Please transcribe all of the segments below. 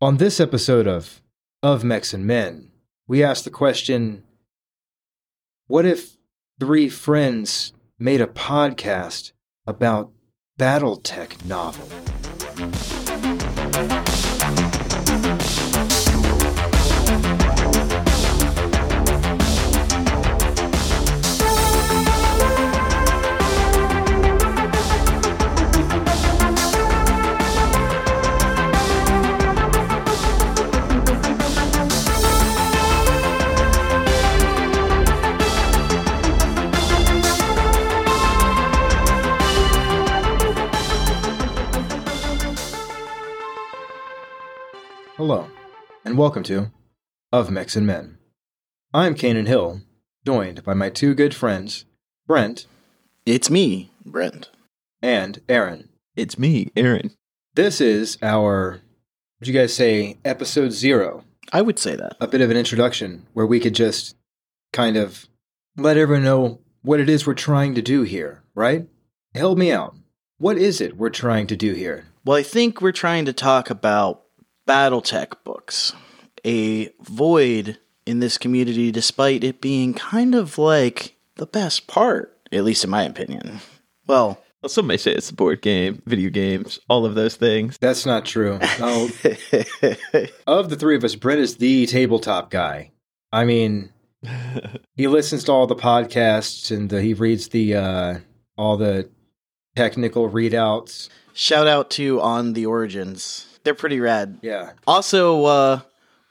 On this episode of Of Mechs and Men, we asked the question What if three friends made a podcast about Battletech novel? Welcome to Of Mechs and Men. I'm Canaan Hill, joined by my two good friends, Brent It's me, Brent. and Aaron. It's me, Aaron. This is our, would you guys say, episode zero, I would say that. a bit of an introduction where we could just kind of let everyone know what it is we're trying to do here, right? Help me out. What is it we're trying to do here? Well, I think we're trying to talk about Battletech books, a void in this community, despite it being kind of like the best part, at least in my opinion. Well, Well, some may say it's the board game, video games, all of those things. That's not true. Of the three of us, Brent is the tabletop guy. I mean, he listens to all the podcasts and the, he reads the uh, all the technical readouts. shout out to On the Origins. They're pretty rad. Yeah, Also, uh,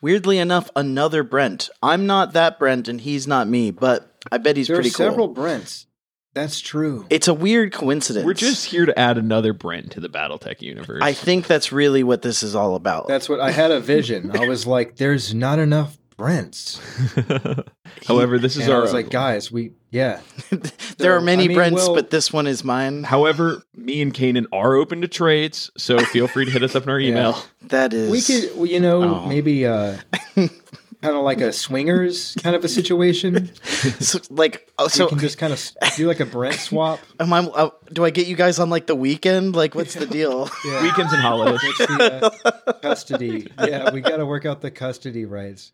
weirdly enough, another Brent. I'm not that Brent, and he's not me, but I bet he's there are pretty several cool. Brents. That's true. It's a weird coincidence. We're just here to add another Brent to the BattleTech universe. I think that's really what this is all about. That's what I had a vision. I was like, "There's not enough Brents." However, this is And I our. was like, "Guys, we yeah." there are many I mean, Brents, well- but this one is mine. However, me and Canaan are open to trades, so feel free to hit us up in our Yeah. email. That is. We could, you know, Oh. maybe uh, kind of like a swingers kind of a situation. so, like, oh, So so we can just kind of do like a Brent swap. am I? Uh, do I get you guys on like the weekend? Like, what's the deal? Yeah. Weekends and holidays. The uh, custody? Yeah, we got to work out the custody rights.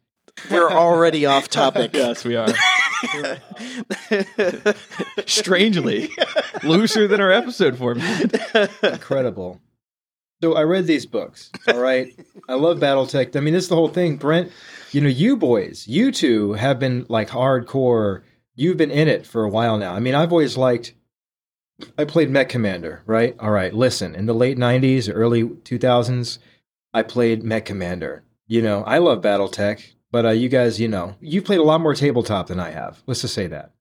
We're already off topic. yes, we are. Strangely, looser than our episode format. Incredible. So I read these books. All right, I love BattleTech. I mean, this is the whole thing, Brent. You know, you boys, you two have been like hardcore. You've been in it for a while now. I mean, I've always liked. I played Mech Commander, right? All right, listen. In the late '90s, early 2000s, I played Mech Commander. You know, I love BattleTech, but uh, you guys, you know, you've played a lot more tabletop than I have. Let's just say that.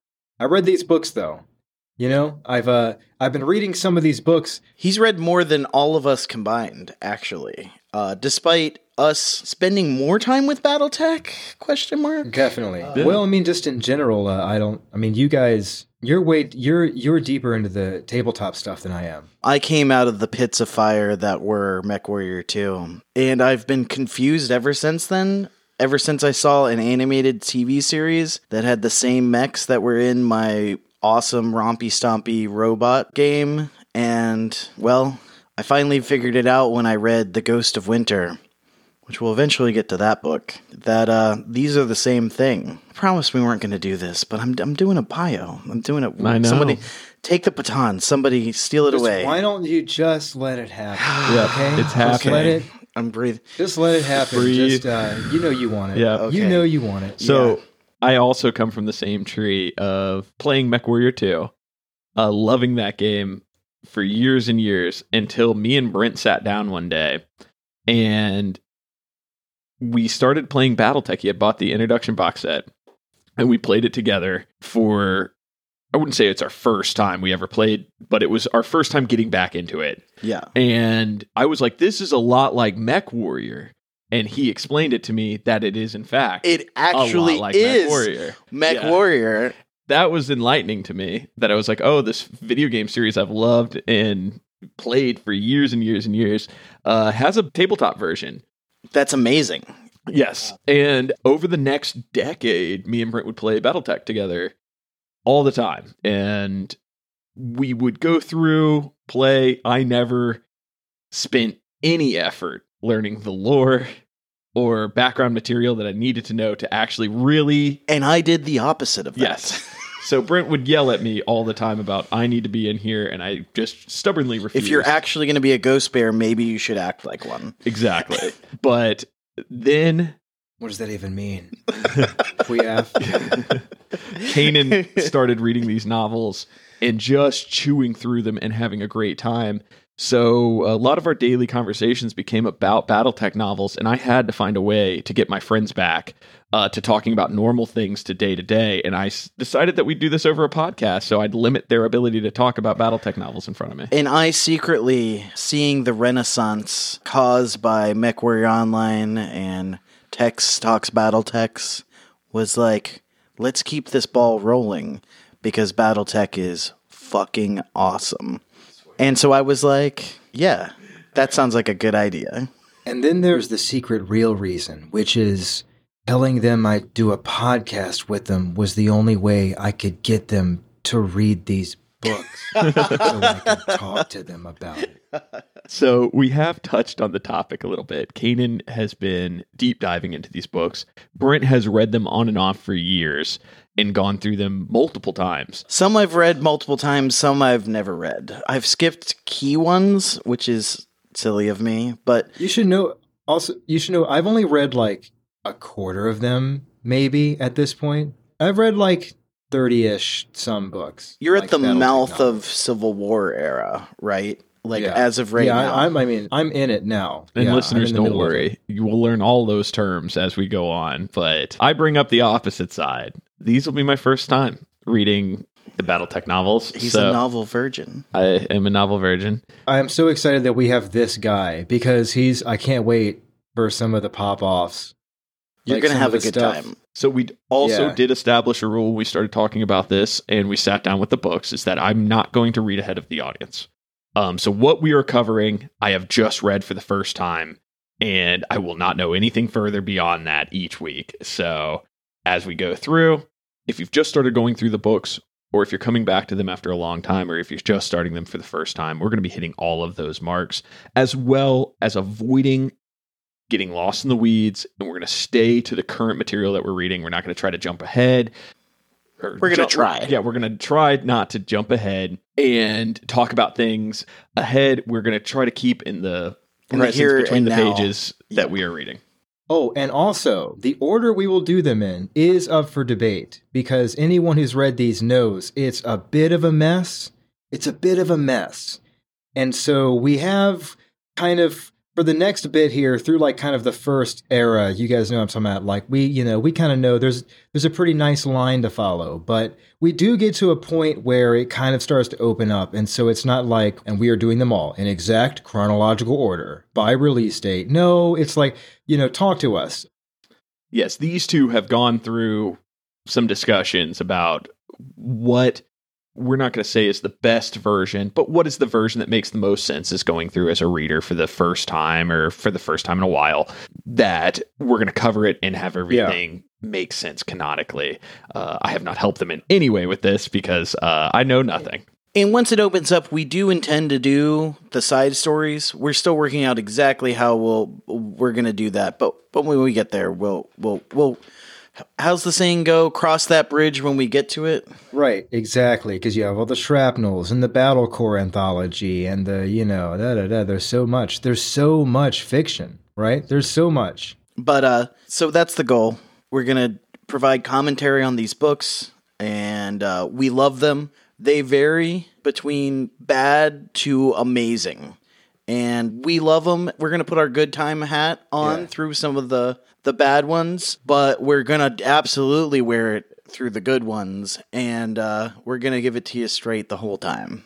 I read these books though. You know, I've uh, I've been reading some of these books He's read more than all of us combined, actually. Uh, despite us spending more time with BattleTech? Question mark. Definitely. Yeah. Well, I mean, just in general, uh, I don't. I mean, you guys, you're way you're you're deeper into the tabletop stuff than I am. I came out of the pits of fire that were MechWarrior 2, and I've been confused ever since then. Ever since I saw an animated TV series that had the same mechs that were in my awesome rompy stompy robot game, and well, I finally figured it out when I read The Ghost of Winter, which we'll eventually get to that book. That uh, these are the same thing. I promised we weren't going to do this, but I'm I'm doing a bio. I'm doing it. I know. Somebody take the baton. Somebody steal it Just away. why don't you just let it happen? Yeah, okay, it's Just let happening. it. I'm breathing. Just let it happen. Breathe. Just uh, you know you want it. Yeah. Okay. You know you want it. So Yeah. I also come from the same tree of playing MechWarrior 2, uh, loving that game for years and years until me and Brent sat down one day and we started playing Battletech. He had bought the introduction box set and we played it together for. I wouldn't say it's our first time we ever played, but it was our first time getting back into it. Yeah. And I was like, this is a lot like Mech Warrior. And he explained it to me that it is, in fact, It a lot actually like is Mech Warrior. Mech Yeah. Warrior. That was enlightening to me that I was like, oh, this video game series I've loved and played for years and years and years uh, has a tabletop version. That's amazing. Yes. And over the next decade, me and Brent would play Battletech together all the time. And we would go through, play. I never spent any effort learning the lore or background material that I needed to know to actually really And I did the opposite of that. yes. So Brent would yell at me all the time about I need to be in here, and I just stubbornly refused. if you're actually going to be a ghost bear, maybe you should act like one. exactly, but then What does that even mean? we have. Canaan started reading these novels and just chewing through them and having a great time. So a lot of our daily conversations became about BattleTech novels, and I had to find a way to get my friends back uh, to talking about normal things to day to day. And I s- decided that we'd do this over a podcast, so I'd limit their ability to talk about BattleTech novels in front of me. And I secretly, seeing the renaissance caused by MechWarrior Online and Tex Talks Battletechs, was like, let's keep this ball rolling because Battletech is fucking awesome. And so I was like, yeah, that sounds like a good idea. And then there's the secret real reason, which is telling them I'd do a podcast with them was the only way I could get them to read these books so I could talk to them about it. So we have touched on the topic a little bit. Canaan has been deep diving into these books. Brent has read them on and off for years and gone through them multiple times. Some I've read multiple times, some I've never read. I've skipped key ones, which is silly of me, but You should know also you should know I've only read like a quarter of them maybe at this point. I've read like 30ish some books. You're like at the mouth of Civil War era, right? Like Yeah. as of right yeah, now. I, I'm I mean, I'm in it now. And Yeah, listeners, don't middle of it. worry. You will learn all those terms as we go on. But I bring up the opposite side. These will be my first time reading the Battletech novels. He's so a novel virgin. I am a novel virgin. I am so excited that we have this guy because he's. I can't wait for some of the pop offs. You're Like gonna have a good stuff. time. So we also Yeah. did establish a rule. We started talking about this, and we sat down with the books. Is that I'm not going to read ahead of the audience. Um, so what we are covering, I have just read for the first time, and I will not know anything further beyond that each week. So as we go through, if you've just started going through the books, or if you're coming back to them after a long time, or if you're just starting them for the first time, we're going to be hitting all of those marks, as well as avoiding getting lost in the weeds and we're going to stay to the current material that we're reading. We're not going to try to jump ahead. We're gonna try. Yeah, we're going to try not to jump ahead and talk about things ahead. We're going to try to keep in the In the here between the now. pages that we are reading. Oh, and also, the order we will do them in is up for debate because anyone who's read these knows it's a bit of a mess. It's a bit of a mess. And so we have kind of for the next bit here through like kind of the first era, you guys know I'm talking about. Like we, you know, we kind of know there's there's a pretty nice line to follow, but we do get to a point where it kind of starts to open up. And so it's not like, and we are doing them all in exact chronological order by release date. No, it's like, you know, talk to us. Yes, these two have gone through some discussions about what we're not going to say is the best version, but what is the version that makes the most sense is going through as a reader for the first time or for the first time in a while. That we're going to cover it and have everything make sense canonically. Uh, I have not helped them in any way with this because uh, I know nothing. And once it opens up, we do intend to do the side stories. We're still working out exactly how we'll we're gonna do that, but but when we get there, we'll we'll we'll. How's the saying go? Cross that bridge when we get to it. Right, exactly, because you have all the shrapnels and the BattleCorps anthology and the, you know, da da da. There's so much. There's so much fiction, right? There's so much. But uh, so that's the goal. We're gonna provide commentary on these books, and uh, we love them. They vary between bad to amazing, and we love them. We're gonna put our good time hat on Yeah. through some of the the bad ones, but we're gonna absolutely wear it through the good ones, and uh, we're gonna give it to you straight the whole time.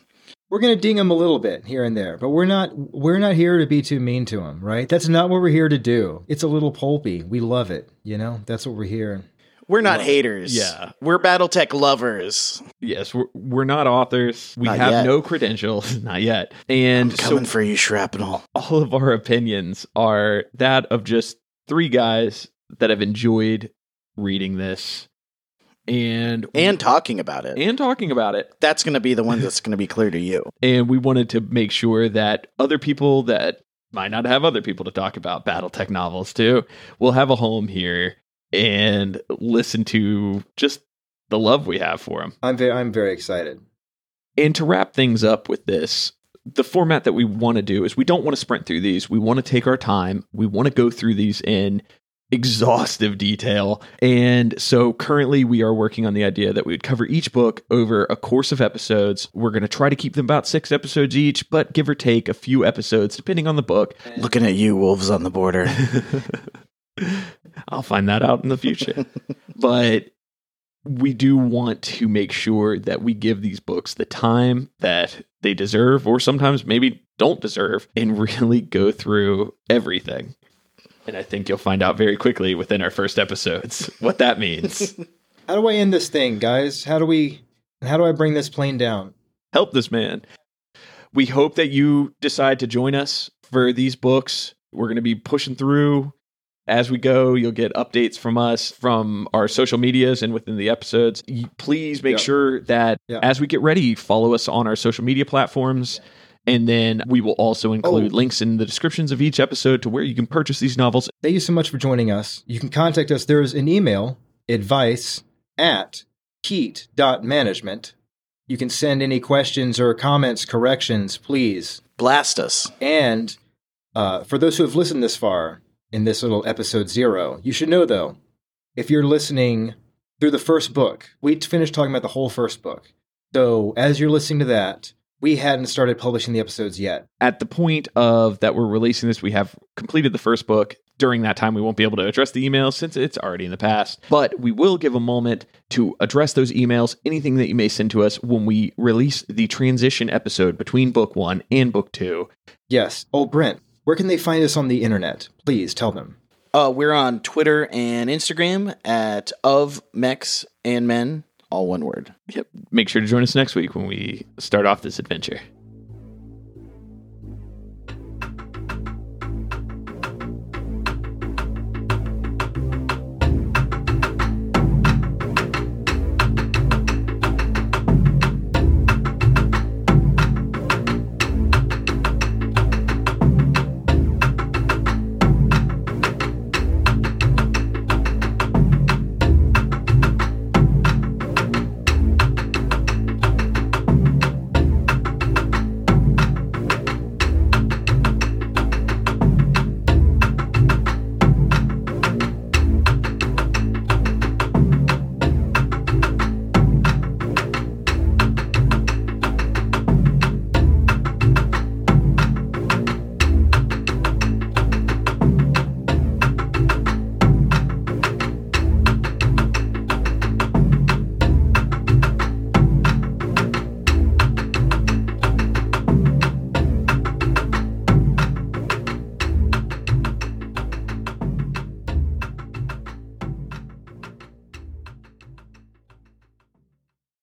We're gonna ding them a little bit here and there, but we're not. We're not here to be too mean to them, right? That's not what we're here to do. It's a little pulpy. We love it. You know, that's what we're here. We're not haters. yeah. we're BattleTech lovers. Yes, we're, we're not authors. We Not have yet. no credentials, not yet. And so Coming for you, shrapnel. all of our opinions are that of just three guys that have enjoyed reading this and And talking about it. and talking about it. that's going to be the one that's going to be clear to you. And we wanted to make sure that other people that might not have other people to talk about Battletech novels too, will have a home here and listen to just the love we have for them. I'm very, I'm very excited. And to wrap things up with this, the format that we want to do is we don't want to sprint through these. We want to take our time. We want to go through these in exhaustive detail. And so currently we are working on the idea that we would cover each book over a course of episodes. We're going to try to keep them about 6 episodes each, but give or take a few episodes depending on the book. Looking at you, wolves on the border. I'll find that out in the future. but we do want to make sure that we give these books the time that they deserve, or sometimes maybe don't deserve, and really go through everything. And I think you'll find out very quickly within our first episodes what that means. How do I end this thing, guys? How do we? How do I bring this plane down? Help this man. We hope that you decide to join us for these books. We're going to be pushing through as we go. You'll get updates from us from our social medias and within the episodes. Please make Yeah. sure that Yeah. as we get ready, follow us on our social media platforms. And then we will also include Oh. links in the descriptions of each episode to where you can purchase these novels. Thank you so much for joining us. You can contact us. There's an email, advice at heat.management. You can send any questions or comments, corrections, please. Blast us. And uh, for those who have listened this far in this little episode zero, you should know though, if you're listening through the first book, we finished talking about the whole first book. So as you're listening to that, we hadn't started publishing the episodes yet. At the point of that we're releasing this, we have completed the first book. During that time, we won't be able to address the emails since it's already in the past. But we will give a moment to address those emails, anything that you may send to us when we release the transition episode between book one and book two. Yes. Oh, Brent, where can they find us on the internet? Please tell them. Uh, we're on Twitter and Instagram at of mechs and men, all one word. Yep. Make sure to join us next week when we start off this adventure.